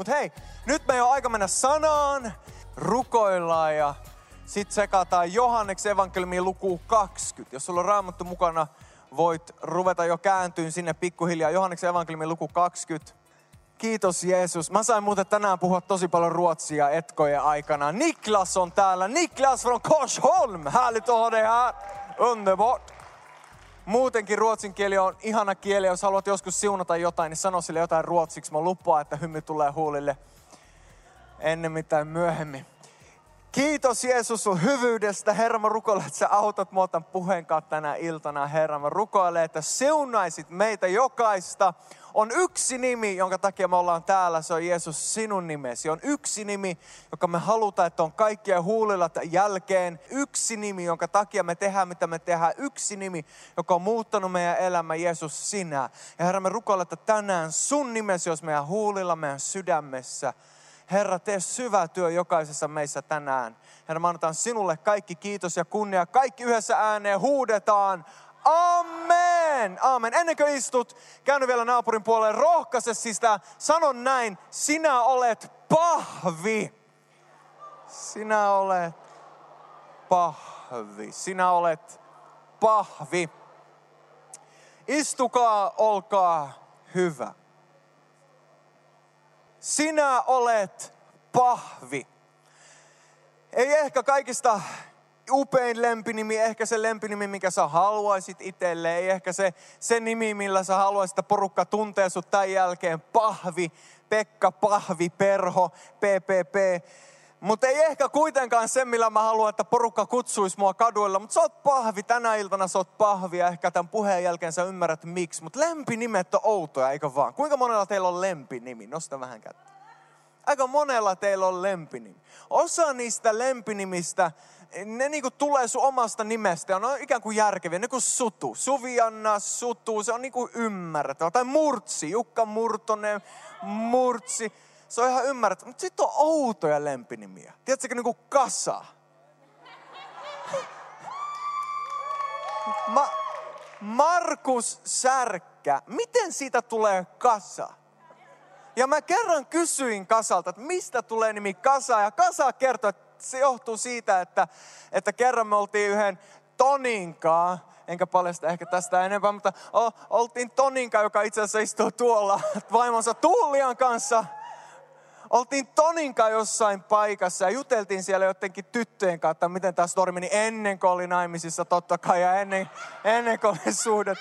Mutta hei, nyt me on aika mennä sanaan, rukoillaan ja sitten sekataan Johanneksen evankeliumiin luku 20. Jos sulla on raamattu mukana, voit ruveta jo kääntyyn sinne pikkuhiljaa. Johanneksen evankeliumiin luku 20. Kiitos Jeesus. Mä sain muuten tänään puhua tosi paljon ruotsia etkojen aikana. Niklas on täällä. Niklas från Korsholm. Härligt att ha dig här. Underbart. Muutenkin ruotsin kieli on ihana kieli. Jos haluat joskus siunata jotain, niin sano sille jotain ruotsiksi. Mä lupaan, että hymy tulee huulille ennen mitään myöhemmin. Kiitos Jeesus sun hyvyydestä. Herra, mä rukoilen, että sä autat mua tämän puheen kautta tänä iltana. Herra, mä rukoilen, että siunaisit meitä jokaista. On yksi nimi, jonka takia me ollaan täällä. Se on Jeesus sinun nimesi. On yksi nimi, joka me halutaan, että on kaikkien huulilla jälkeen. Yksi nimi, jonka takia me tehdään, mitä me tehdään. Yksi nimi, joka on muuttanut meidän elämä, Jeesus sinä. Ja Herra, me rukoilen, että tänään sun nimesi olisi meidän huulilla, meidän sydämessä. Herra, tee syvä työ jokaisessa meissä tänään. Herra, annetaan sinulle kaikki kiitos ja kunnia. Kaikki yhdessä ääneen huudetaan. Amen, amen. Ennen kuin istut, käyn vielä naapurin puolelle, rohkaise sitä, sanon näin, sinä olet pahvi. Sinä olet pahvi. Sinä olet pahvi. Istukaa, olkaa hyvä. Sinä olet pahvi. Ei ehkä kaikista upein lempinimi, ehkä se lempinimi, mikä sä haluaisit itselle. Ei ehkä se, se nimi, millä sä haluaisit, että porukka tuntee sut tämän jälkeen. Pahvi, Pekka, Pahvi, Perho, PPP. Mutta ei ehkä kuitenkaan se, millä mä haluan, että porukka kutsuisi mua kaduilla. Mutta sä oot pahvi, tänä iltana sä oot pahvi ja ehkä tämän puheen jälkeen sä ymmärrät miksi. Mutta lempinimet on outoja, eikö vaan? Kuinka monella teillä on lempinimi? Nosta vähän kättä. Aika monella teillä on lempinimi. Osa niistä lempinimistä, ne niinku tulee sun omasta nimestä ja ne on ikään kuin järkeviä. Ne kuin Sutu, Suvianna, Sutu, se on niinku ymmärrettävä. Tai Murtsi, Jukka Murtonen, Murtsi. Se on ihan ymmärrettävä. Mutta sitten on outoja lempinimiä. Tiedätkö niinku Kasa? Ma- Markus Särkkä. Miten siitä tulee Kasa? Ja mä kerran kysyin Kasalta, että mistä tulee nimi Kasa. Ja Kasa kertoi, että se johtuu siitä, että, että kerran me oltiin yhden Toninkaa, enkä paljasta ehkä tästä enempää, mutta oltiin Toninka, joka itse asiassa istuu tuolla vaimonsa Tuulian kanssa. Oltiin Toninka jossain paikassa ja juteltiin siellä jotenkin tyttöjen kanssa, miten tämä story meni ennen kuin oli naimisissa totta kai ja ennen, ennen kuin oli suhdet.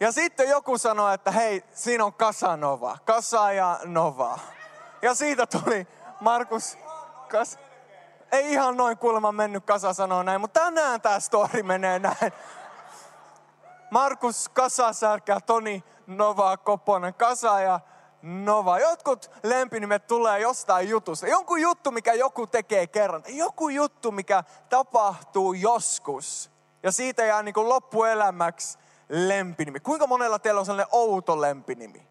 Ja sitten joku sanoi, että hei, siinä on Kasanova. Kasa ja Nova. Ja siitä tuli Markus Kas. Ei ihan noin kuulemma mennyt Kasa sanoa näin, mutta tänään tämä story menee näin. Markus Kasasärkä, Toni Nova Koponen, Kasa ja Nova. Jotkut lempinimet tulee jostain jutusta. Jonkun juttu, mikä joku tekee kerran. Joku juttu, mikä tapahtuu joskus. Ja siitä jää niin kuin loppuelämäksi lempinimi. Kuinka monella teillä on sellainen outo lempinimi?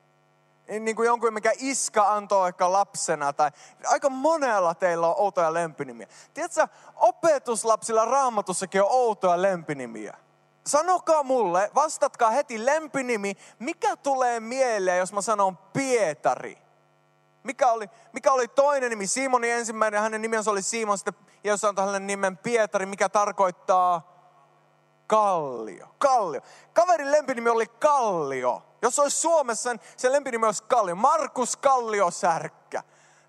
Niin kuin jonkun, mikä iska antoi ehkä lapsena. Tai aika monella teillä on outoja lempinimiä. Tiedätkö, opetuslapsilla raamatussakin on outoja lempinimiä. Sanokaa mulle, vastatkaa heti lempinimi, mikä tulee mieleen, jos mä sanon Pietari? Mikä oli, mikä oli toinen nimi? Simonin ensimmäinen, hänen nimensä oli Simon, sitten Jeesus antoi hänen nimen Pietari, mikä tarkoittaa Kallio. Kallio. Kaverin lempinimi oli Kallio. Jos olisi Suomessa, niin se lempinimi olisi Kallio. Markus Kallio Särkkä.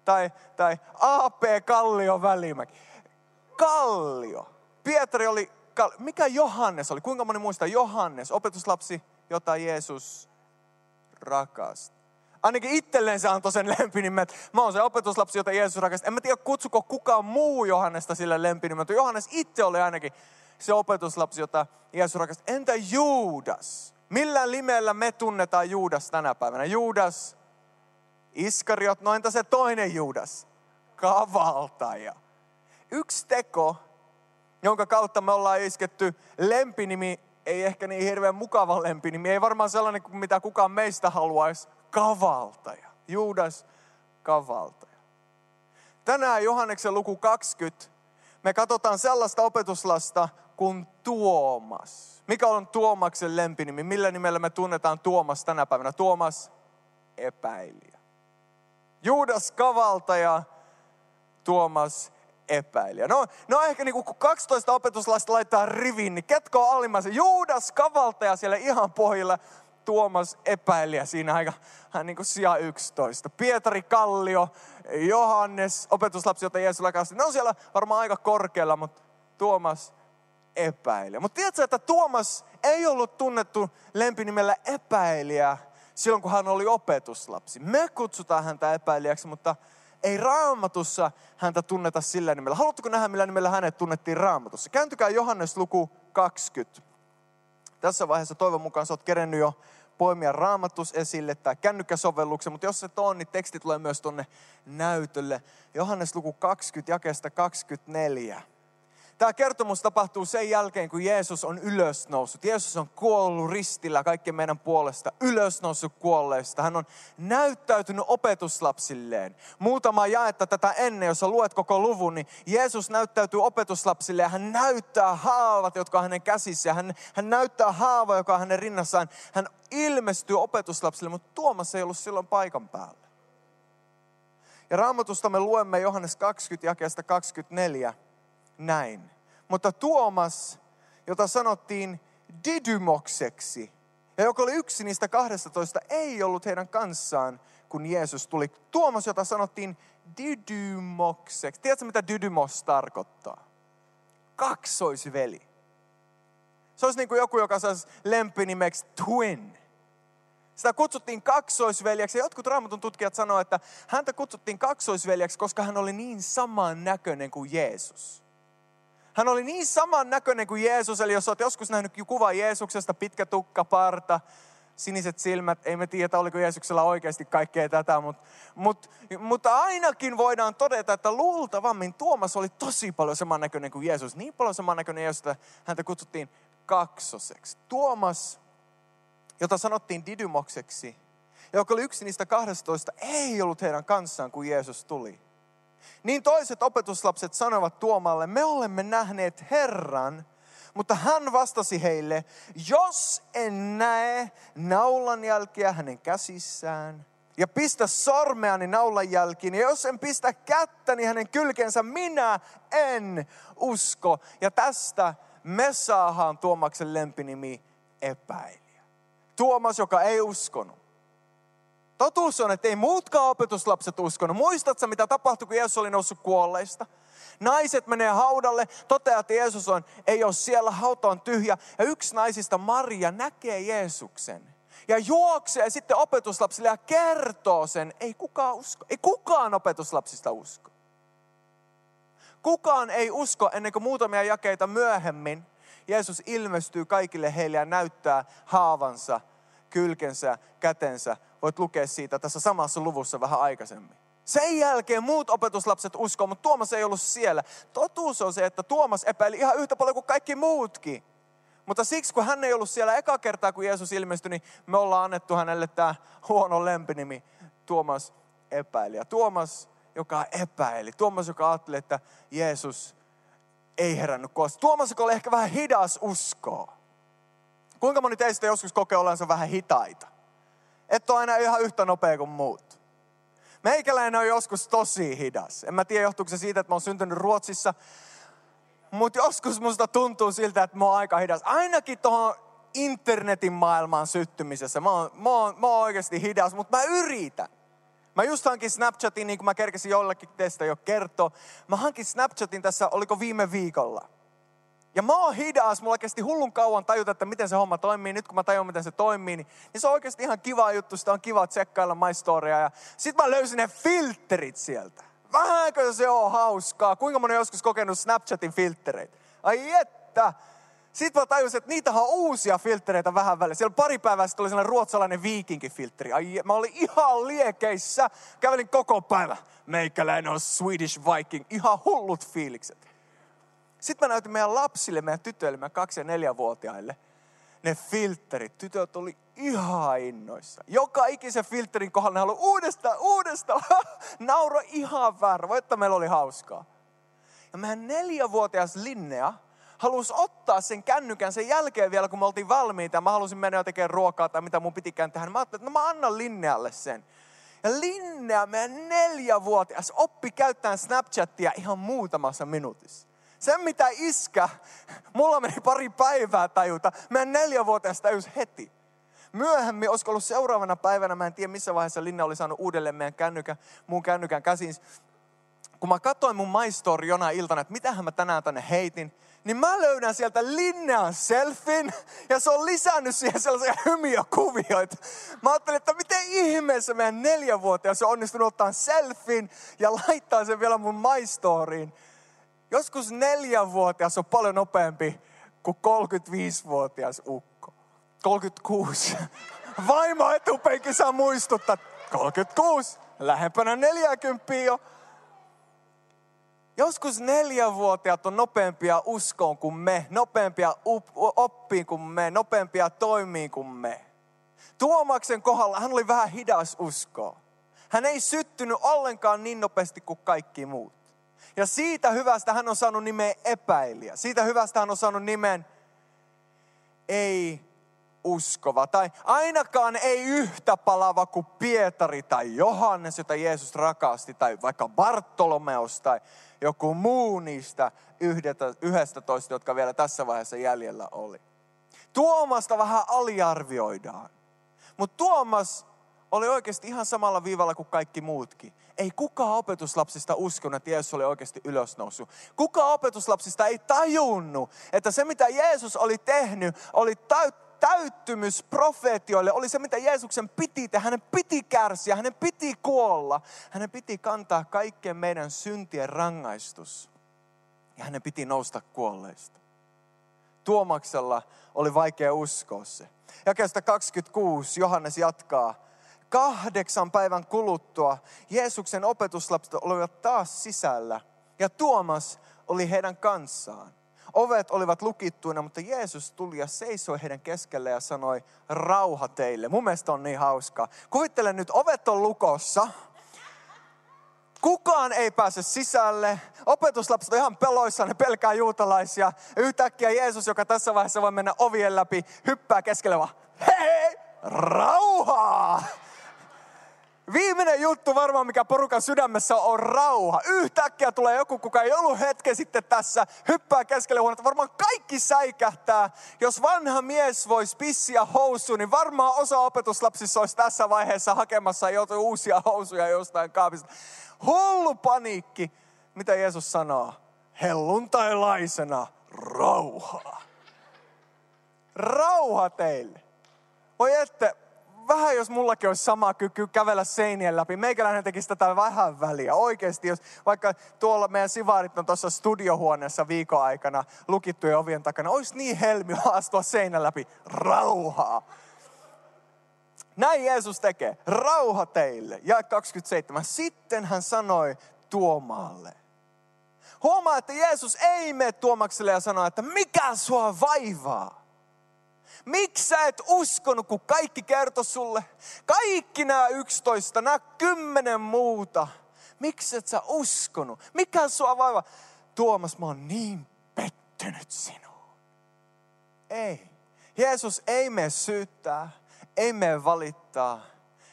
Tai, tai AP Kallio Välimäki. Kallio. Pietari oli Kallio. Mikä Johannes oli? Kuinka moni muistaa? Johannes, opetuslapsi, jota Jeesus rakasti. Ainakin itselleen se antoi sen lempinimen. Mä oon se opetuslapsi, jota Jeesus rakasti. En mä tiedä, kutsuko kukaan muu Johannesta sille lempinimen. Johannes itse oli ainakin se opetuslapsi, jota Jeesus rakasti. Entä Juudas? Millä nimellä me tunnetaan Juudas tänä päivänä? Juudas, Iskariot, no entä se toinen Juudas? Kavaltaja. Yksi teko jonka kautta me ollaan isketty lempinimi, ei ehkä niin hirveän mukava lempinimi, ei varmaan sellainen kuin mitä kukaan meistä haluaisi, kavaltaja. Juudas kavaltaja. Tänään Johanneksen luku 20 me katsotaan sellaista opetuslasta kuin Tuomas. Mikä on Tuomaksen lempinimi? Millä nimellä me tunnetaan Tuomas tänä päivänä? Tuomas epäilijä. Juudas kavaltaja, Tuomas epäilijä. No, no ehkä niin kuin 12 opetuslasta laittaa riviin, niin ketkä on alimmaisen? Juudas kavaltaja siellä ihan pohjilla. Tuomas epäilijä siinä aika hän niin kuin sija 11. Pietari Kallio, Johannes, opetuslapsi, jota Jeesus rakasti. Ne on siellä varmaan aika korkealla, mutta Tuomas epäilijä. Mutta tiedätkö, että Tuomas ei ollut tunnettu lempinimellä epäilijä silloin, kun hän oli opetuslapsi. Me kutsutaan häntä epäilijäksi, mutta ei raamatussa häntä tunneta sillä nimellä. Haluatteko nähdä, millä nimellä hänet tunnettiin raamatussa? Kääntykää Johannes luku 20. Tässä vaiheessa toivon mukaan sä oot kerennyt jo poimia raamatus esille tai kännykkäsovelluksen, mutta jos se on, niin teksti tulee myös tuonne näytölle. Johannes luku 20, jakeesta 24. Tämä kertomus tapahtuu sen jälkeen, kun Jeesus on ylösnoussut. Jeesus on kuollut ristillä kaikkien meidän puolesta, ylösnoussut kuolleista. Hän on näyttäytynyt opetuslapsilleen. Muutama jaetta tätä ennen, jos luet koko luvun, niin Jeesus näyttäytyy opetuslapsille ja hän näyttää haavat, jotka on hänen käsissä. Hän, hän näyttää haava, joka on hänen rinnassaan. Hän ilmestyy opetuslapsille, mutta Tuomas ei ollut silloin paikan päällä. Ja raamatusta me luemme Johannes 20, jakeesta 24 näin. Mutta Tuomas, jota sanottiin Didymokseksi, ja joka oli yksi niistä 12, ei ollut heidän kanssaan, kun Jeesus tuli. Tuomas, jota sanottiin Didymokseksi. Tiedätkö, mitä Didymos tarkoittaa? Kaksoisveli. Se olisi niin kuin joku, joka saisi lempinimeksi Twin. Sitä kutsuttiin kaksoisveljeksi. Jotkut raamatun tutkijat sanoivat, että häntä kutsuttiin kaksoisveljeksi, koska hän oli niin saman näköinen kuin Jeesus. Hän oli niin saman näköinen kuin Jeesus, eli jos olet joskus nähnyt kuva Jeesuksesta, pitkä tukka, parta, siniset silmät, ei me tiedä, oliko Jeesuksella oikeasti kaikkea tätä, mutta, mutta, mutta ainakin voidaan todeta, että luultavammin Tuomas oli tosi paljon samannäköinen kuin Jeesus. Niin paljon samannäköinen Jeesus, että häntä kutsuttiin kaksoseksi. Tuomas, jota sanottiin Didymokseksi, joka oli yksi niistä 12, ei ollut heidän kanssaan, kun Jeesus tuli. Niin toiset opetuslapset sanovat Tuomalle, me olemme nähneet Herran, mutta hän vastasi heille, jos en näe naulan jälkiä hänen käsissään ja pistä sormeani naulan jälkiin, ja jos en pistä kättäni hänen kylkensä, minä en usko. Ja tästä me saadaan Tuomaksen lempinimi epäilijä. Tuomas, joka ei uskonut. Totuus on, että ei muutkaan opetuslapset uskonut. Muistatko, mitä tapahtui, kun Jeesus oli noussut kuolleista? Naiset menee haudalle, toteaa, että Jeesus on, ei ole siellä, hauta on tyhjä. Ja yksi naisista, Maria, näkee Jeesuksen. Ja juoksee sitten opetuslapsille ja kertoo sen. Ei kukaan usko. Ei kukaan opetuslapsista usko. Kukaan ei usko ennen kuin muutamia jakeita myöhemmin Jeesus ilmestyy kaikille heille ja näyttää haavansa, kylkensä, kätensä Voit lukea siitä tässä samassa luvussa vähän aikaisemmin. Sen jälkeen muut opetuslapset uskoo, mutta Tuomas ei ollut siellä. Totuus on se, että Tuomas epäili ihan yhtä paljon kuin kaikki muutkin. Mutta siksi, kun hän ei ollut siellä eka kertaa, kun Jeesus ilmestyi, niin me ollaan annettu hänelle tämä huono lempinimi, Tuomas epäili. Ja Tuomas, joka epäili, Tuomas, joka ajatteli, että Jeesus ei herännyt koskaan. Tuomas, joka oli ehkä vähän hidas uskoa. Kuinka moni teistä joskus kokee ollensa vähän hitaita? et ole aina ihan yhtä nopea kuin muut. Meikäläinen on joskus tosi hidas. En mä tiedä, johtuuko se siitä, että mä oon syntynyt Ruotsissa. Mutta joskus musta tuntuu siltä, että mä oon aika hidas. Ainakin tuohon internetin maailmaan syttymisessä. Mä oon, mä oon, mä oon oikeasti hidas, mutta mä yritän. Mä just hankin Snapchatin, niin kuin mä kerkesin jollekin teistä jo kertoa. Mä hankin Snapchatin tässä, oliko viime viikolla. Ja mä oon hidas, mulla kesti hullun kauan tajuta, että miten se homma toimii. Nyt kun mä tajun, miten se toimii, niin, niin se on oikeasti ihan kiva juttu. Sitä on kiva tsekkailla my storya. Ja sit mä löysin ne filterit sieltä. Vähänkö se on hauskaa? Kuinka moni on joskus kokenut Snapchatin filtereitä? Ai että! Sitten mä tajusin, että niitä on uusia filtreitä vähän väliin. Siellä pari päivää sitten oli sellainen ruotsalainen viikinkifilteri. Ai, mä olin ihan liekeissä. Kävelin koko päivä. Meikäläinen on Swedish Viking. Ihan hullut fiilikset. Sitten mä näytin meidän lapsille, meidän tytöille, meidän kaksi- ja neljävuotiaille, ne filterit. Tytöt oli ihan innoissa. Joka ikisen filterin kohdalla ne haluaa uudestaan, uudestaan. Nauro ihan väärä. Voi, että meillä oli hauskaa. Ja meidän neljävuotias Linnea halusi ottaa sen kännykän sen jälkeen vielä, kun me oltiin valmiita. Mä halusin mennä tekemään ruokaa tai mitä mun pitikään tehdä. Mä ajattelin, että no mä annan Linnealle sen. Ja Linnea, meidän neljävuotias, oppi käyttämään Snapchatia ihan muutamassa minuutissa. Sen mitä iskä, mulla meni pari päivää tajuta, meidän neljävuotias tajus heti. Myöhemmin, olisiko ollut seuraavana päivänä, mä en tiedä missä vaiheessa Linna oli saanut uudelleen meidän kännykän, mun kännykän käsiin. Kun mä katsoin mun maistori jonain iltana, että mitähän mä tänään tänne heitin, niin mä löydän sieltä Linnean selfin ja se on lisännyt siihen sellaisia hymiä kuvioita. Mä ajattelin, että miten ihmeessä meidän neljävuotias on onnistunut ottaa selfin ja laittaa sen vielä mun maistoriin. Joskus neljävuotias on paljon nopeampi kuin 35-vuotias ukko. 36. Vaimo etupenkissä muistuttaa, 36, lähempänä 40 jo. Joskus neljävuotiaat on nopeampia uskoon kuin me, nopeampia oppiin kuin me, nopeampia toimiin kuin me. Tuomaksen kohdalla hän oli vähän hidas uskoa. Hän ei syttynyt ollenkaan niin nopeasti kuin kaikki muut. Ja siitä hyvästä hän on saanut nimen epäilijä. Siitä hyvästä hän on saanut nimen ei uskova. Tai ainakaan ei yhtä palava kuin Pietari tai Johannes, jota Jeesus rakasti. Tai vaikka Bartolomeus tai joku muu niistä yhdestä toista, jotka vielä tässä vaiheessa jäljellä oli. Tuomasta vähän aliarvioidaan. Mutta Tuomas oli oikeasti ihan samalla viivalla kuin kaikki muutkin. Ei kukaan opetuslapsista uskonut, että Jeesus oli oikeasti ylösnoussut. Kukaan opetuslapsista ei tajunnut, että se mitä Jeesus oli tehnyt, oli täyttymys profeetioille, oli se mitä Jeesuksen piti tehdä. Hänen piti kärsiä, hänen piti kuolla. Hänen piti kantaa kaikkien meidän syntien rangaistus. Ja hänen piti nousta kuolleista. Tuomaksella oli vaikea uskoa se. Jakeesta 26 Johannes jatkaa kahdeksan päivän kuluttua Jeesuksen opetuslapset olivat taas sisällä ja Tuomas oli heidän kanssaan. Ovet olivat lukittuina, mutta Jeesus tuli ja seisoi heidän keskelle ja sanoi, rauha teille. Mun mielestä on niin hauskaa. Kuvittele nyt, ovet on lukossa. Kukaan ei pääse sisälle. Opetuslapset on ihan peloissa, ne pelkää juutalaisia. Yhtäkkiä Jeesus, joka tässä vaiheessa voi mennä ovien läpi, hyppää keskelle vaan, hei, rauhaa! Viimeinen juttu varmaan, mikä porukan sydämessä on, on rauha. Yhtäkkiä tulee joku, kuka ei ollut hetken sitten tässä, hyppää keskelle huonetta. Varmaan kaikki säikähtää. Jos vanha mies voisi pissiä housuun, niin varmaan osa opetuslapsissa olisi tässä vaiheessa hakemassa jotain uusia housuja jostain kaapista. Hullu paniikki. Mitä Jeesus sanoo? Helluntailaisena rauhaa. Rauha teille. Voi että, vähän jos mullakin olisi sama kyky kävellä seinien läpi. Meikäläinen tekisi tätä vähän väliä. Oikeasti, jos vaikka tuolla meidän sivarit on tuossa studiohuoneessa viikon aikana lukittujen ovien takana, olisi niin helmi astua seinän läpi. Rauhaa. Näin Jeesus tekee. Rauha teille. Ja 27. Sitten hän sanoi Tuomaalle. Huomaa, että Jeesus ei mene Tuomakselle ja sano, että mikä sua vaivaa? Miksi sä et uskonut, kun kaikki kertoi sulle? Kaikki nämä 11, nämä kymmenen muuta. Miksi et sä uskonut? Mikä sua vaiva? Tuomas, mä oon niin pettynyt sinuun. Ei. Jeesus ei me syyttää, ei me valittaa,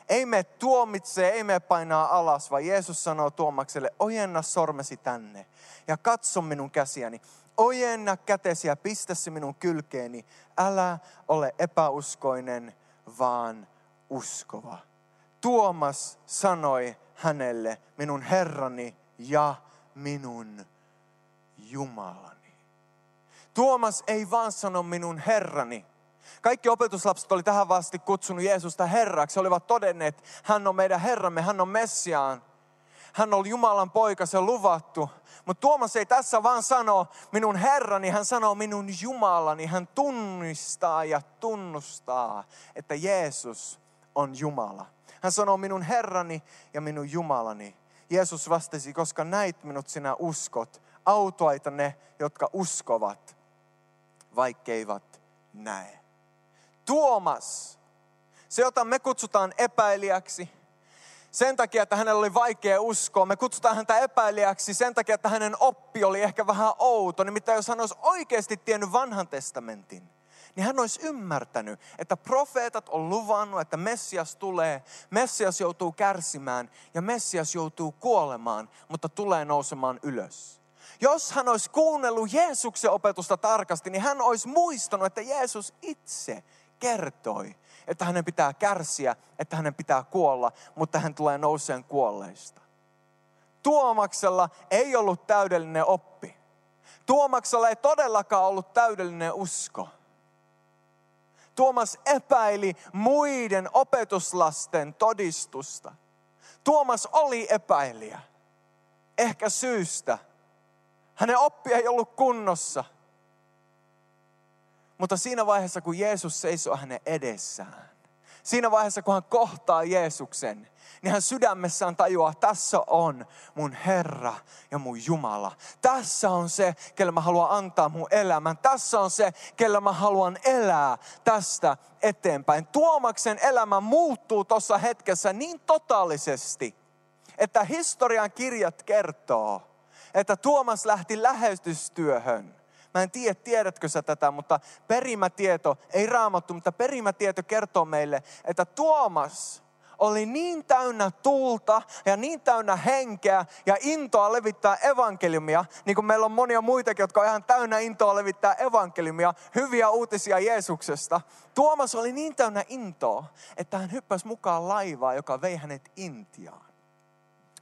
ei me tuomitsee, ei me painaa alas, vaan Jeesus sanoo Tuomakselle, ojenna sormesi tänne ja katso minun käsiäni ojenna kätesi ja pistä se minun kylkeeni. Älä ole epäuskoinen, vaan uskova. Tuomas sanoi hänelle, minun Herrani ja minun Jumalani. Tuomas ei vaan sano minun Herrani. Kaikki opetuslapset oli tähän vasti kutsunut Jeesusta Herraksi. He olivat todenneet, hän on meidän Herramme, hän on Messiaan. Hän oli Jumalan poika, se luvattu. Mutta Tuomas ei tässä vaan sano minun Herrani, hän sanoo minun Jumalani. Hän tunnistaa ja tunnustaa, että Jeesus on Jumala. Hän sanoo minun Herrani ja minun Jumalani. Jeesus vastasi, koska näit minut sinä uskot, Autoita ne, jotka uskovat, vaikkeivat näe. Tuomas, se jota me kutsutaan epäilijäksi, sen takia, että hänellä oli vaikea uskoa. Me kutsutaan häntä epäilijäksi sen takia, että hänen oppi oli ehkä vähän outo. Nimittäin jos hän olisi oikeasti tiennyt vanhan testamentin, niin hän olisi ymmärtänyt, että profeetat on luvannut, että Messias tulee, Messias joutuu kärsimään ja Messias joutuu kuolemaan, mutta tulee nousemaan ylös. Jos hän olisi kuunnellut Jeesuksen opetusta tarkasti, niin hän olisi muistanut, että Jeesus itse kertoi, että hänen pitää kärsiä, että hänen pitää kuolla, mutta hän tulee nouseen kuolleista. Tuomaksella ei ollut täydellinen oppi. Tuomaksella ei todellakaan ollut täydellinen usko. Tuomas epäili muiden opetuslasten todistusta. Tuomas oli epäilijä. Ehkä syystä. Hänen oppi ei ollut kunnossa. Mutta siinä vaiheessa, kun Jeesus seisoo hänen edessään, siinä vaiheessa, kun hän kohtaa Jeesuksen, niin hän sydämessään tajuaa, tässä on mun Herra ja mun Jumala. Tässä on se, kelle mä haluan antaa mun elämän. Tässä on se, kelle mä haluan elää tästä eteenpäin. Tuomaksen elämä muuttuu tuossa hetkessä niin totaalisesti, että historian kirjat kertoo, että Tuomas lähti lähestystyöhön – Mä en tiedä, tiedätkö sä tätä, mutta perimätieto, ei raamattu, mutta perimätieto kertoo meille, että Tuomas oli niin täynnä tulta ja niin täynnä henkeä ja intoa levittää evankeliumia, niin kuin meillä on monia muitakin, jotka on ihan täynnä intoa levittää evankeliumia, hyviä uutisia Jeesuksesta. Tuomas oli niin täynnä intoa, että hän hyppäsi mukaan laivaa, joka vei hänet Intiaan.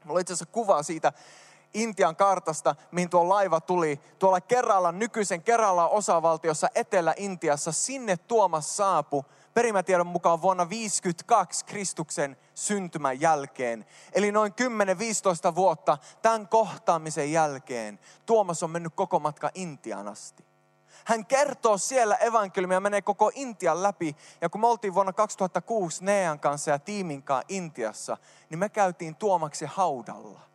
Mulla on itse asiassa kuva siitä, Intian kartasta, mihin tuo laiva tuli. Tuolla Kerralla, nykyisen Kerralla osavaltiossa Etelä-Intiassa, sinne Tuomas saapu perimätiedon mukaan vuonna 52 Kristuksen syntymän jälkeen. Eli noin 10-15 vuotta tämän kohtaamisen jälkeen Tuomas on mennyt koko matka Intian asti. Hän kertoo siellä evankeliumia, menee koko Intian läpi. Ja kun me oltiin vuonna 2006 Nean kanssa ja tiimin kanssa Intiassa, niin me käytiin Tuomaksi haudalla.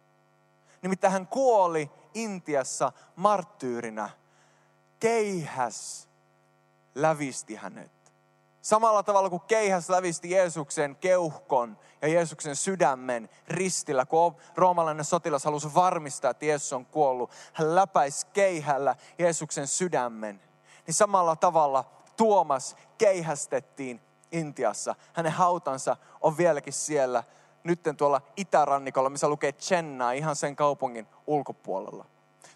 Nimittäin hän kuoli Intiassa marttyyrinä. Keihäs lävisti hänet. Samalla tavalla kuin keihäs lävisti Jeesuksen keuhkon ja Jeesuksen sydämen ristillä, kun roomalainen sotilas halusi varmistaa, että Jeesus on kuollut. Hän läpäisi keihällä Jeesuksen sydämen. Niin samalla tavalla Tuomas keihästettiin Intiassa. Hänen hautansa on vieläkin siellä nytten tuolla itärannikolla, missä lukee Chennai, ihan sen kaupungin ulkopuolella.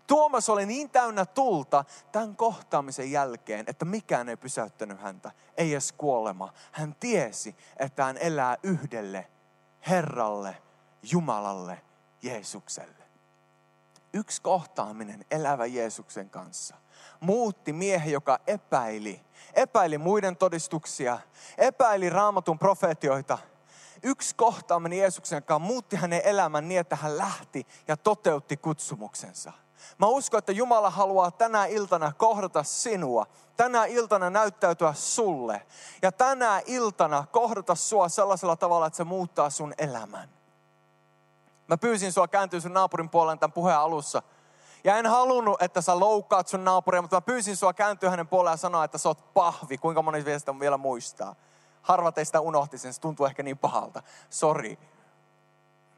Tuomas oli niin täynnä tulta tämän kohtaamisen jälkeen, että mikään ei pysäyttänyt häntä, ei edes kuolema. Hän tiesi, että hän elää yhdelle Herralle, Jumalalle, Jeesukselle. Yksi kohtaaminen elävä Jeesuksen kanssa muutti miehen, joka epäili, epäili muiden todistuksia, epäili raamatun profeetioita – yksi kohtaaminen Jeesuksen kanssa muutti hänen elämän niin, että hän lähti ja toteutti kutsumuksensa. Mä uskon, että Jumala haluaa tänä iltana kohdata sinua, tänä iltana näyttäytyä sulle ja tänä iltana kohdata sua sellaisella tavalla, että se muuttaa sun elämän. Mä pyysin sua kääntyä sun naapurin puoleen tämän puheen alussa. Ja en halunnut, että sä loukkaat sun naapuria, mutta mä pyysin sua kääntyä hänen puoleen ja sanoa, että sä oot pahvi. Kuinka moni vielä, vielä muistaa? Harva teistä unohti sen, se tuntuu ehkä niin pahalta. Sori.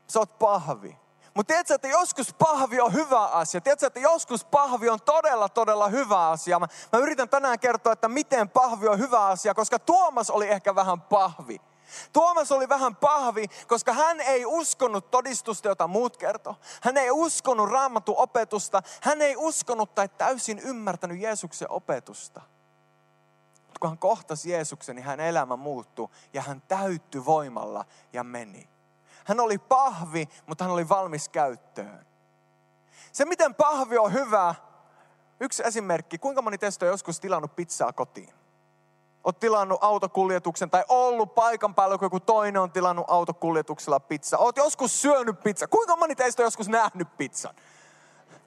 Sä oot pahvi. Mutta tiedätkö, että joskus pahvi on hyvä asia. Tiedätkö, että joskus pahvi on todella, todella hyvä asia. Mä, mä yritän tänään kertoa, että miten pahvi on hyvä asia, koska Tuomas oli ehkä vähän pahvi. Tuomas oli vähän pahvi, koska hän ei uskonut todistusta, jota muut kertoo. Hän ei uskonut raamatun opetusta. Hän ei uskonut tai täysin ymmärtänyt Jeesuksen opetusta kun hän kohtasi Jeesuksen, niin hän elämä muuttui ja hän täyttyi voimalla ja meni. Hän oli pahvi, mutta hän oli valmis käyttöön. Se, miten pahvi on hyvä, yksi esimerkki. Kuinka moni teistä on joskus tilannut pizzaa kotiin? Olet tilannut autokuljetuksen tai ollut paikan päällä, kun joku toinen on tilannut autokuljetuksella pizza. Olet joskus syönyt pizza. Kuinka moni teistä on joskus nähnyt pizzan?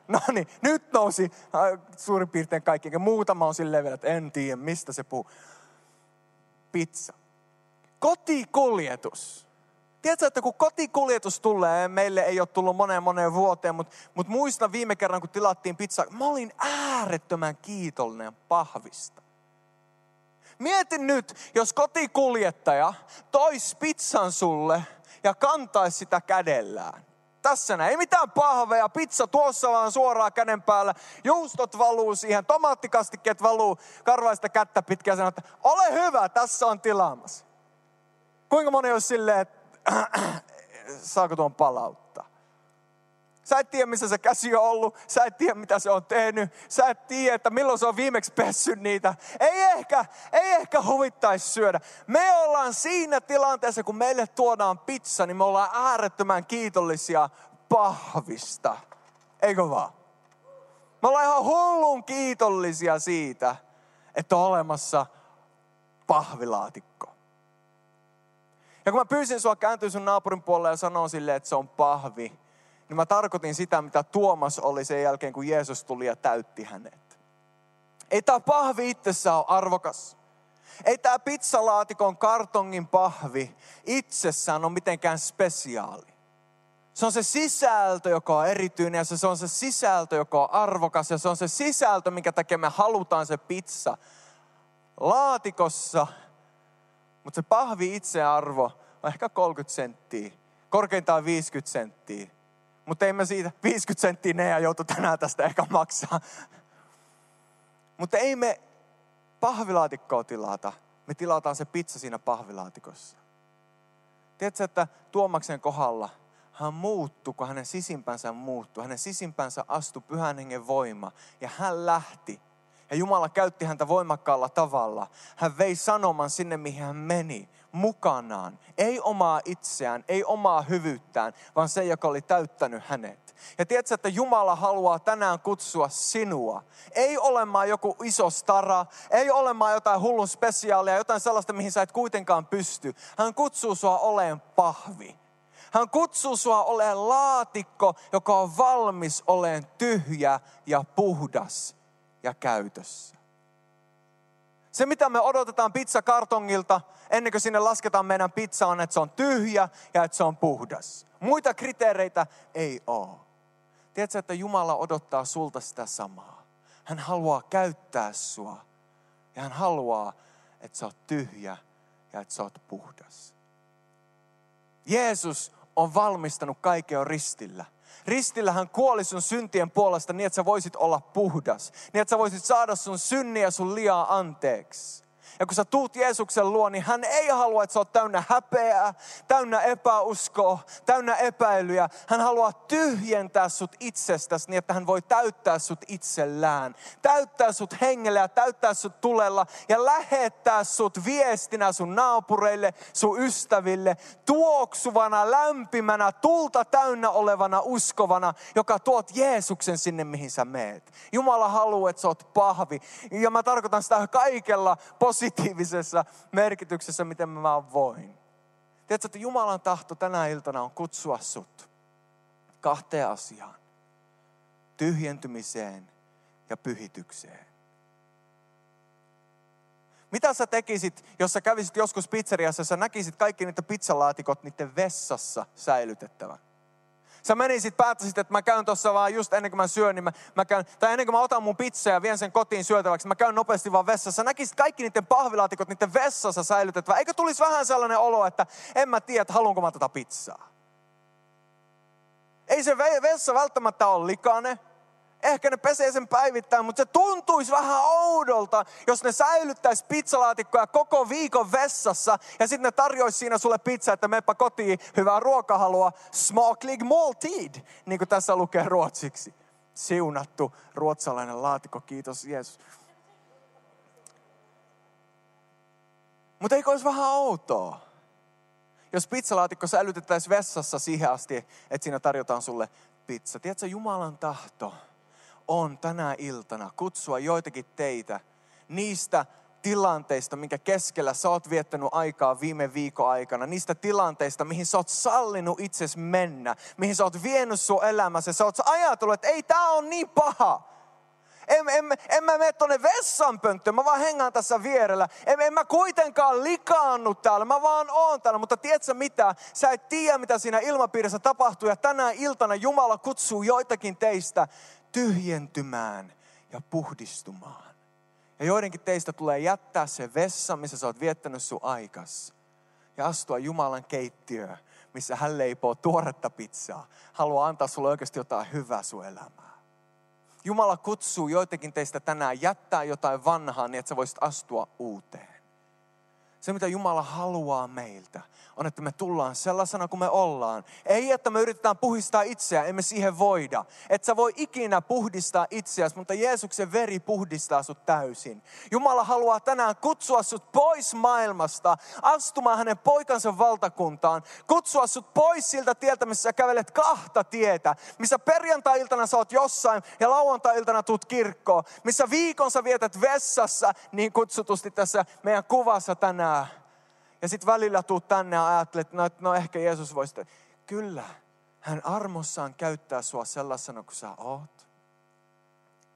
No niin, nyt nousi äh, suurin piirtein kaikki. Muutama on silleen vielä, että en tiedä, mistä se puhuu. Pizza. Kotikuljetus. Tiedätkö, että kun kotikuljetus tulee, meille ei ole tullut moneen moneen vuoteen, mutta, mutta muistan viime kerran, kun tilattiin pizza, mä olin äärettömän kiitollinen pahvista. Mietin nyt, jos kotikuljettaja tois pizzan sulle ja kantaisi sitä kädellään. Tässä näin. Ei mitään pahveja, pizza tuossa vaan suoraan käden päällä. Juustot valuu siihen, tomaattikastikkeet valuu karvaista kättä pitkään ja sanoo, että ole hyvä, tässä on tilaamassa. Kuinka moni olisi silleen, että saako tuon palauttaa? Sä et tiedä, missä se käsi on ollut. Sä et tiedä, mitä se on tehnyt. Sä et tiedä, että milloin se on viimeksi pessyt niitä. Ei ehkä, ei ehkä huvittaisi syödä. Me ollaan siinä tilanteessa, kun meille tuodaan pizza, niin me ollaan äärettömän kiitollisia pahvista. Eikö vaan? Me ollaan ihan hullun kiitollisia siitä, että on olemassa pahvilaatikko. Ja kun mä pyysin sua kääntyä sun naapurin puolelle ja sanoa sille, että se on pahvi, niin mä tarkoitin sitä, mitä Tuomas oli sen jälkeen, kun Jeesus tuli ja täytti hänet. Ei tämä pahvi itsessään ole arvokas. Ei tämä pizzalaatikon kartongin pahvi itsessään ole mitenkään spesiaali. Se on se sisältö, joka on erityinen ja se on se sisältö, joka on arvokas ja se on se sisältö, minkä takia me halutaan se pizza laatikossa. Mutta se pahvi itsearvo on ehkä 30 senttiä, korkeintaan 50 senttiä. Mutta ei me siitä 50 senttiä Nea joutu tänään tästä ehkä maksaa. Mutta ei me pahvilaatikkoa tilata. Me tilataan se pizza siinä pahvilaatikossa. Tiedätkö, että Tuomaksen kohdalla hän muuttui, kun hänen sisimpänsä muuttui. Hänen sisimpänsä astui pyhän hengen voima ja hän lähti. Ja Jumala käytti häntä voimakkaalla tavalla. Hän vei sanoman sinne, mihin hän meni mukanaan. Ei omaa itseään, ei omaa hyvyyttään, vaan se, joka oli täyttänyt hänet. Ja tiedätkö, että Jumala haluaa tänään kutsua sinua. Ei olemaan joku iso stara, ei olemaan jotain hullun spesiaalia, jotain sellaista, mihin sä et kuitenkaan pysty. Hän kutsuu sua oleen pahvi. Hän kutsuu sua oleen laatikko, joka on valmis oleen tyhjä ja puhdas ja käytössä. Se, mitä me odotetaan pizzakartongilta, ennen kuin sinne lasketaan meidän pizza, on, että se on tyhjä ja että se on puhdas. Muita kriteereitä ei ole. Tiedätkö, että Jumala odottaa sulta sitä samaa. Hän haluaa käyttää sua. Ja hän haluaa, että sä oot tyhjä ja että sä oot puhdas. Jeesus on valmistanut kaiken ristillä. Ristillä hän kuoli sun syntien puolesta niin, että sä voisit olla puhdas. Niin, että sä voisit saada sun synniä sun liaa anteeksi. Ja kun sä tuut Jeesuksen luo, niin hän ei halua, että sä oot täynnä häpeää, täynnä epäuskoa, täynnä epäilyjä. Hän haluaa tyhjentää sut itsestäsi niin, että hän voi täyttää sut itsellään. Täyttää sut hengellä ja täyttää sut tulella ja lähettää sut viestinä sun naapureille, sun ystäville, tuoksuvana, lämpimänä, tulta täynnä olevana uskovana, joka tuot Jeesuksen sinne, mihin sä meet. Jumala haluaa, että sä oot pahvi. Ja mä tarkoitan sitä kaikella positiivisessa merkityksessä, miten mä vaan voin. Tiedätkö, että Jumalan tahto tänä iltana on kutsua sut kahteen asiaan. Tyhjentymiseen ja pyhitykseen. Mitä sä tekisit, jos sä kävisit joskus pizzeriassa ja sä näkisit kaikki niitä pizzalaatikot niiden vessassa säilytettävän? Sä menisit, päättäisit, että mä käyn tuossa vaan just ennen kuin mä syön, niin mä, mä käyn, tai ennen kuin mä otan mun pizzaa ja vien sen kotiin syötäväksi, mä käyn nopeasti vaan vessassa. Sä näkisit kaikki niiden pahvilaatikot niiden vessassa säilytettävä. Eikö tulisi vähän sellainen olo, että en mä tiedä, haluanko mä tätä pizzaa. Ei se vessa välttämättä ole likainen. Ehkä ne pesee sen päivittäin, mutta se tuntuisi vähän oudolta, jos ne säilyttäisi pizzalaatikkoja koko viikon vessassa ja sitten ne tarjoisi siinä sulle pizza, että meppä kotiin, hyvää ruokahalua, smaklig måltid, niin kuin tässä lukee ruotsiksi. Siunattu ruotsalainen laatikko, kiitos Jeesus. Mutta eikö olisi vähän outoa, jos pizzalaatikko säilytettäisiin vessassa siihen asti, että siinä tarjotaan sulle pizza. Tiedätkö, Jumalan tahto on tänä iltana kutsua joitakin teitä niistä tilanteista, minkä keskellä sä oot viettänyt aikaa viime viikon aikana, niistä tilanteista, mihin sä oot sallinut itses mennä, mihin sä oot vienyt sun elämässä, sä oot ajatellut, että ei tää on niin paha. En, en, en mä mene tuonne vessanpönttöön, mä vaan hengaan tässä vierellä. En, en mä kuitenkaan likaannu täällä, mä vaan oon täällä. Mutta tiedätkö mitä? Sä et tiedä, mitä siinä ilmapiirissä tapahtuu. Ja tänä iltana Jumala kutsuu joitakin teistä tyhjentymään ja puhdistumaan. Ja joidenkin teistä tulee jättää se vessa, missä sä oot viettänyt sun aikas. Ja astua Jumalan keittiöön, missä hän leipoo tuoretta pizzaa. Haluaa antaa sulle oikeasti jotain hyvää sun elämään. Jumala kutsuu joitakin teistä tänään jättää jotain vanhaa niin, että sä voisit astua uuteen. Se, mitä Jumala haluaa meiltä, on, että me tullaan sellaisena kuin me ollaan. Ei, että me yritetään puhdistaa itseä, emme siihen voida. Et sä voi ikinä puhdistaa itseäsi, mutta Jeesuksen veri puhdistaa sut täysin. Jumala haluaa tänään kutsua sut pois maailmasta, astumaan hänen poikansa valtakuntaan. Kutsua sut pois siltä tieltä, missä sä kävelet kahta tietä. Missä perjantai-iltana sä oot jossain ja lauantai-iltana tuut kirkkoon. Missä viikon sä vietät vessassa, niin kutsutusti tässä meidän kuvassa tänään ja sitten välillä tuut tänne ja ajattelet, no, että no ehkä Jeesus voisi. Kyllä, hän armossaan käyttää sua sellaisena kuin sä oot.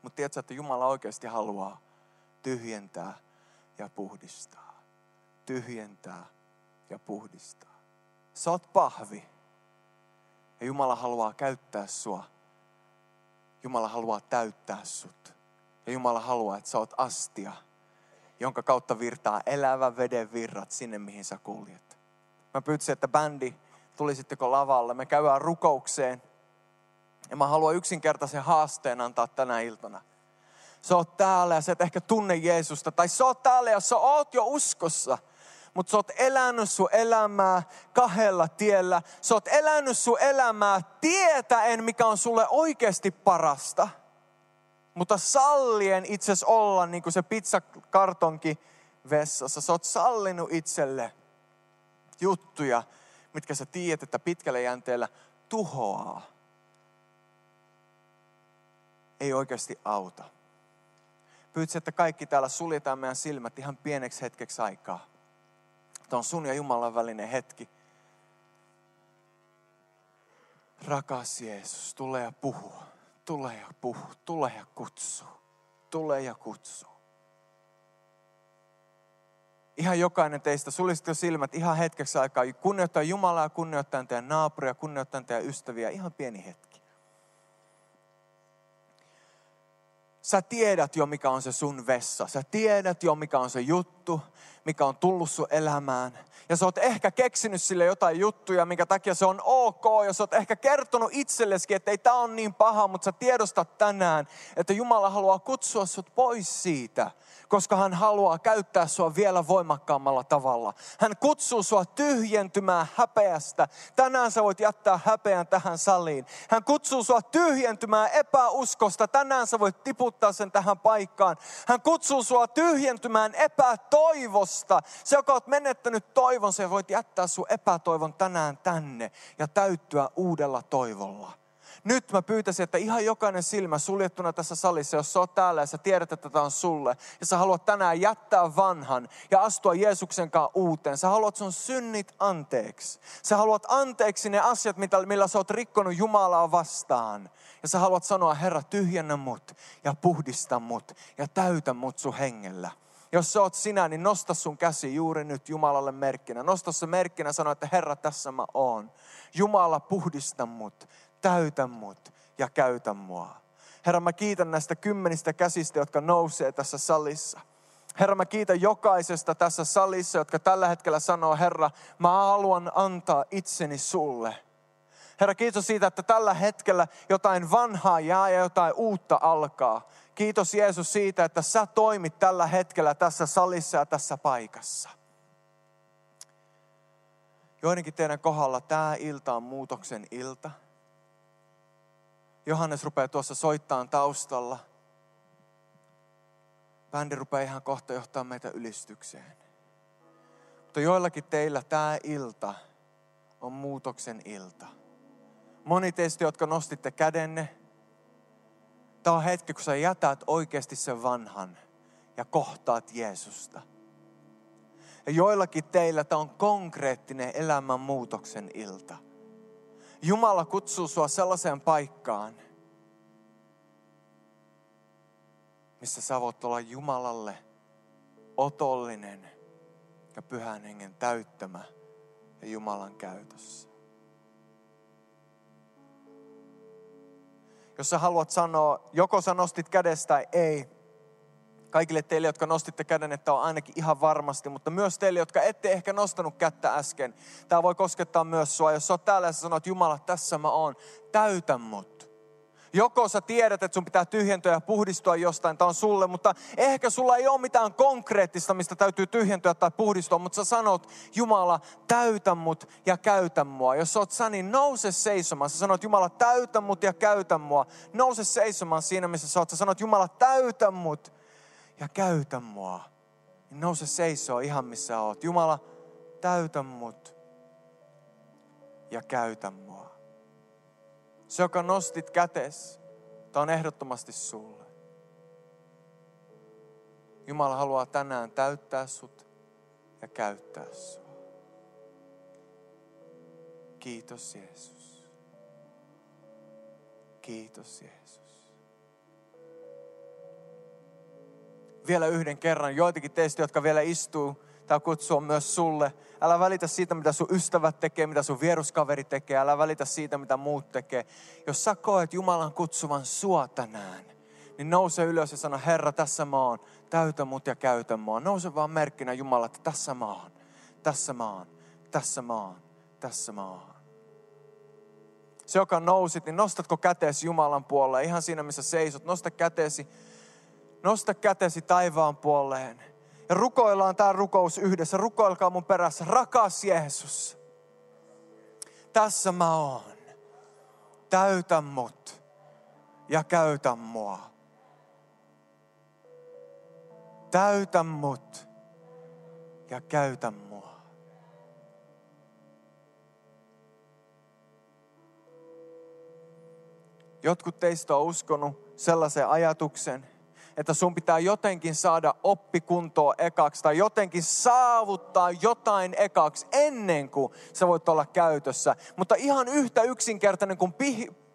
Mutta tiedätkö, että Jumala oikeasti haluaa tyhjentää ja puhdistaa. Tyhjentää ja puhdistaa. Sä oot pahvi. Ja Jumala haluaa käyttää sua. Jumala haluaa täyttää sut. Ja Jumala haluaa, että sä oot astia – jonka kautta virtaa elävä veden virrat sinne, mihin sä kuljet. Mä pyytäisin, että bändi tulisitteko lavalle. Me käydään rukoukseen. Ja mä haluan yksinkertaisen haasteen antaa tänä iltana. Sä oot täällä ja sä et ehkä tunne Jeesusta. Tai sä oot täällä ja sä oot jo uskossa. Mutta sä oot elänyt sun elämää kahdella tiellä. Sä oot elänyt sun elämää tietäen, mikä on sulle oikeasti parasta – mutta sallien itse olla niin kuin se pizzakartonki vessassa. Sä oot sallinut itselle juttuja, mitkä sä tiedät, että pitkällä jänteellä tuhoaa. Ei oikeasti auta. Pyytsi, että kaikki täällä suljetaan meidän silmät ihan pieneksi hetkeksi aikaa. Tämä on sun ja Jumalan välinen hetki. Rakas Jeesus, tule ja puhu tule ja puhu, tule ja kutsu, tule ja kutsu. Ihan jokainen teistä, sulisitko silmät ihan hetkeksi aikaa, kunnioittaa Jumalaa, kunnioittaa teidän naapuria, kunnioittaa teidän ystäviä, ihan pieni hetki. Sä tiedät jo, mikä on se sun vessa. Sä tiedät jo, mikä on se juttu, mikä on tullut sun elämään. Ja sä oot ehkä keksinyt sille jotain juttuja, minkä takia se on ok. Ja sä oot ehkä kertonut itselleskin, että ei tää on niin paha, mutta sä tiedostat tänään, että Jumala haluaa kutsua sut pois siitä koska hän haluaa käyttää sua vielä voimakkaammalla tavalla. Hän kutsuu sua tyhjentymään häpeästä. Tänään sä voit jättää häpeän tähän saliin. Hän kutsuu sua tyhjentymään epäuskosta. Tänään sä voit tiputtaa sen tähän paikkaan. Hän kutsuu sua tyhjentymään epätoivosta. Se, joka oot menettänyt toivon, se voit jättää sun epätoivon tänään tänne ja täyttyä uudella toivolla. Nyt mä pyytäisin, että ihan jokainen silmä suljettuna tässä salissa, jos sä oot täällä ja sä tiedät, että tämä on sulle, ja sä haluat tänään jättää vanhan ja astua Jeesuksen kanssa uuteen. Sä haluat sun synnit anteeksi. Sä haluat anteeksi ne asiat, millä sä oot rikkonut Jumalaa vastaan. Ja sä haluat sanoa, Herra, tyhjennä mut ja puhdista mut ja täytä mut sun hengellä. Jos sä oot sinä, niin nosta sun käsi juuri nyt Jumalalle merkkinä. Nosta se merkkinä sano, että Herra, tässä mä oon. Jumala, puhdista mut täytä mut ja käytä mua. Herra, mä kiitän näistä kymmenistä käsistä, jotka nousee tässä salissa. Herra, mä kiitän jokaisesta tässä salissa, jotka tällä hetkellä sanoo, Herra, mä haluan antaa itseni sulle. Herra, kiitos siitä, että tällä hetkellä jotain vanhaa jää ja jotain uutta alkaa. Kiitos Jeesus siitä, että sä toimit tällä hetkellä tässä salissa ja tässä paikassa. Joidenkin teidän kohdalla tämä ilta on muutoksen ilta. Johannes rupeaa tuossa soittaan taustalla. Bändi rupeaa ihan kohta johtaa meitä ylistykseen. Mutta joillakin teillä tämä ilta on muutoksen ilta. Moni teistä, jotka nostitte kädenne, tämä on hetki, kun sä jätät oikeasti sen vanhan ja kohtaat Jeesusta. Ja joillakin teillä tämä on konkreettinen elämän muutoksen ilta – Jumala kutsuu sua sellaiseen paikkaan, missä sä voit olla Jumalalle otollinen ja pyhän hengen täyttämä ja Jumalan käytössä. Jos sä haluat sanoa, joko sä nostit kädestä tai ei, kaikille teille, jotka nostitte käden, että on ainakin ihan varmasti, mutta myös teille, jotka ette ehkä nostanut kättä äsken. Tämä voi koskettaa myös sua. Jos sä oot täällä ja sä sanot, Jumala, tässä mä oon, täytä mut. Joko sä tiedät, että sun pitää tyhjentyä ja puhdistua jostain, tämä on sulle, mutta ehkä sulla ei ole mitään konkreettista, mistä täytyy tyhjentyä tai puhdistua, mutta sä sanot, Jumala, täytä mut ja käytä mua. Jos sä oot sä, niin nouse seisomaan. Sä sanot, Jumala, täytä mut ja käytä mua. Nouse seisomaan siinä, missä sä oot. Sä sanot, Jumala, täytä mut ja käytä mua. Niin nouse seisoo ihan missä oot. Jumala, täytä mut ja käytä mua. Se, joka nostit kätes, tämä on ehdottomasti sulle. Jumala haluaa tänään täyttää sut ja käyttää sua. Kiitos Jeesus. Kiitos Jeesus. vielä yhden kerran. Joitakin teistä, jotka vielä istuu, tämä kutsu on myös sulle. Älä välitä siitä, mitä sun ystävät tekee, mitä sun vieruskaveri tekee. Älä välitä siitä, mitä muut tekee. Jos sä koet Jumalan kutsuvan sua tänään, niin nouse ylös ja sano, Herra, tässä mä oon. Täytä mut ja käytä mua. Nouse vaan merkkinä Jumala, että tässä mä oon. Tässä mä oon. Tässä mä oon. Tässä mä oon. Se, joka nousit, niin nostatko käteesi Jumalan puolelle, ihan siinä, missä seisot. Nosta käteesi Nosta kätesi taivaan puoleen. Ja rukoillaan tämä rukous yhdessä. Rukoilkaa mun perässä. Rakas Jeesus. Tässä mä oon. Täytä mut ja käytä mua. Täytä mut ja käytä mua. Jotkut teistä on uskonut sellaisen ajatuksen, että sun pitää jotenkin saada oppikuntoa ekaksi tai jotenkin saavuttaa jotain ekaksi ennen kuin sä voit olla käytössä. Mutta ihan yhtä yksinkertainen kuin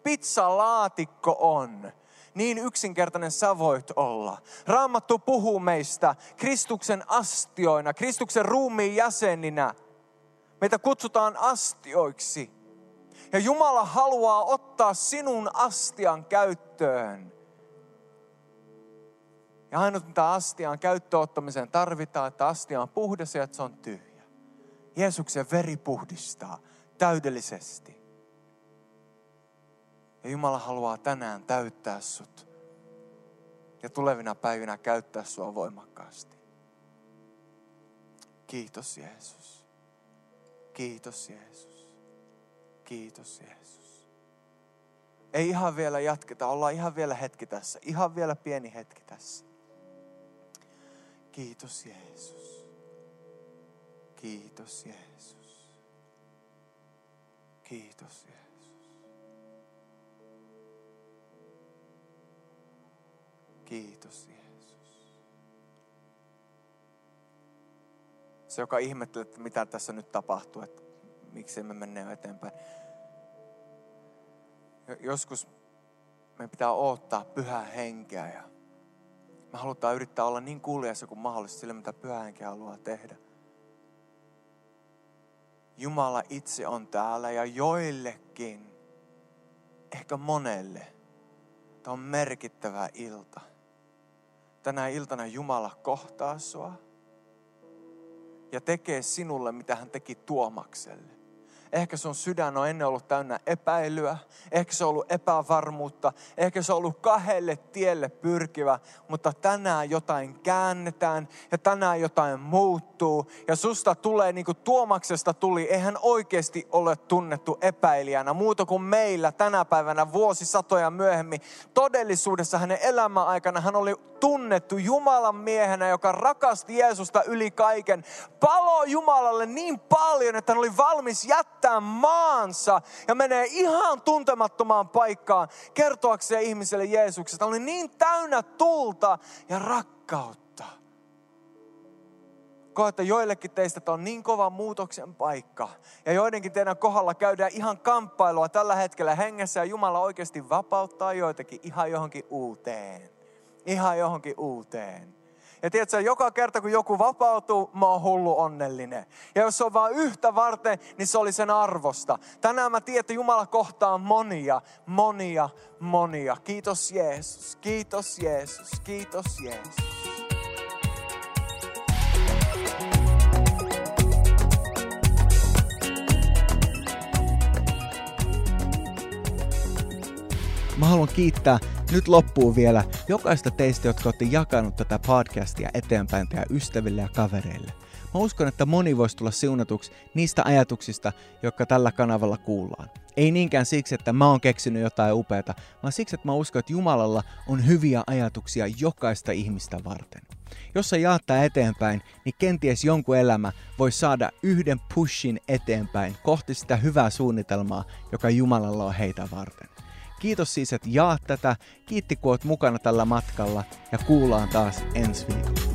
pizzalaatikko on, niin yksinkertainen sä voit olla. Raamattu puhuu meistä Kristuksen astioina, Kristuksen ruumiin jäseninä. Meitä kutsutaan astioiksi. Ja Jumala haluaa ottaa sinun astian käyttöön ja ainut mitä astiaan käyttöottamiseen tarvitaan, että astia on puhdas ja että se on tyhjä. Jeesuksen veri puhdistaa täydellisesti. Ja Jumala haluaa tänään täyttää sut. Ja tulevina päivinä käyttää sua voimakkaasti. Kiitos Jeesus. Kiitos Jeesus. Kiitos Jeesus. Ei ihan vielä jatketa, ollaan ihan vielä hetki tässä. Ihan vielä pieni hetki tässä. Kiitos Jeesus. Kiitos Jeesus. Kiitos Jeesus. Kiitos Jeesus. Se, joka ihmettelee, että mitä tässä nyt tapahtuu, että miksi me mennään eteenpäin. Joskus meidän pitää odottaa pyhää henkeä ja me halutaan yrittää olla niin kuulijassa kuin mahdollista sille, mitä pyhä henki haluaa tehdä. Jumala itse on täällä ja joillekin, ehkä monelle, tämä on merkittävä ilta. Tänä iltana Jumala kohtaa sua ja tekee sinulle, mitä hän teki Tuomakselle. Ehkä sun sydän on ennen ollut täynnä epäilyä, ehkä se on ollut epävarmuutta, ehkä se on ollut kahdelle tielle pyrkivä, mutta tänään jotain käännetään ja tänään jotain muuttuu ja susta tulee niin kuin Tuomaksesta tuli, eihän oikeasti ole tunnettu epäilijänä muuta kuin meillä tänä päivänä vuosisatoja myöhemmin. Todellisuudessa hänen elämän aikana hän oli tunnettu Jumalan miehenä, joka rakasti Jeesusta yli kaiken. Palo Jumalalle niin paljon, että hän oli valmis jättää maansa ja menee ihan tuntemattomaan paikkaan kertoakseen ihmiselle Jeesuksesta. Oli niin täynnä tulta ja rakkautta. Koette joillekin teistä että on niin kova muutoksen paikka. Ja joidenkin teidän kohdalla käydään ihan kamppailua tällä hetkellä hengessä ja Jumala oikeasti vapauttaa joitakin ihan johonkin uuteen ihan johonkin uuteen. Ja tiedätkö, joka kerta kun joku vapautuu, mä oon hullu onnellinen. Ja jos se on vain yhtä varten, niin se oli sen arvosta. Tänään mä tiedän, että Jumala kohtaa monia, monia, monia. Kiitos Jeesus, kiitos Jeesus, kiitos Jeesus. Mä haluan kiittää nyt loppuu vielä jokaista teistä, jotka olette jakanut tätä podcastia eteenpäin teidän ystäville ja kavereille. Mä uskon, että moni voisi tulla siunatuksi niistä ajatuksista, jotka tällä kanavalla kuullaan. Ei niinkään siksi, että mä oon keksinyt jotain upeata, vaan siksi, että mä uskon, että Jumalalla on hyviä ajatuksia jokaista ihmistä varten. Jos sä jaat tää eteenpäin, niin kenties jonkun elämä voi saada yhden pushin eteenpäin kohti sitä hyvää suunnitelmaa, joka Jumalalla on heitä varten. Kiitos siis, että jaat tätä. Kiitti, kun oot mukana tällä matkalla ja kuullaan taas ensi viikolla.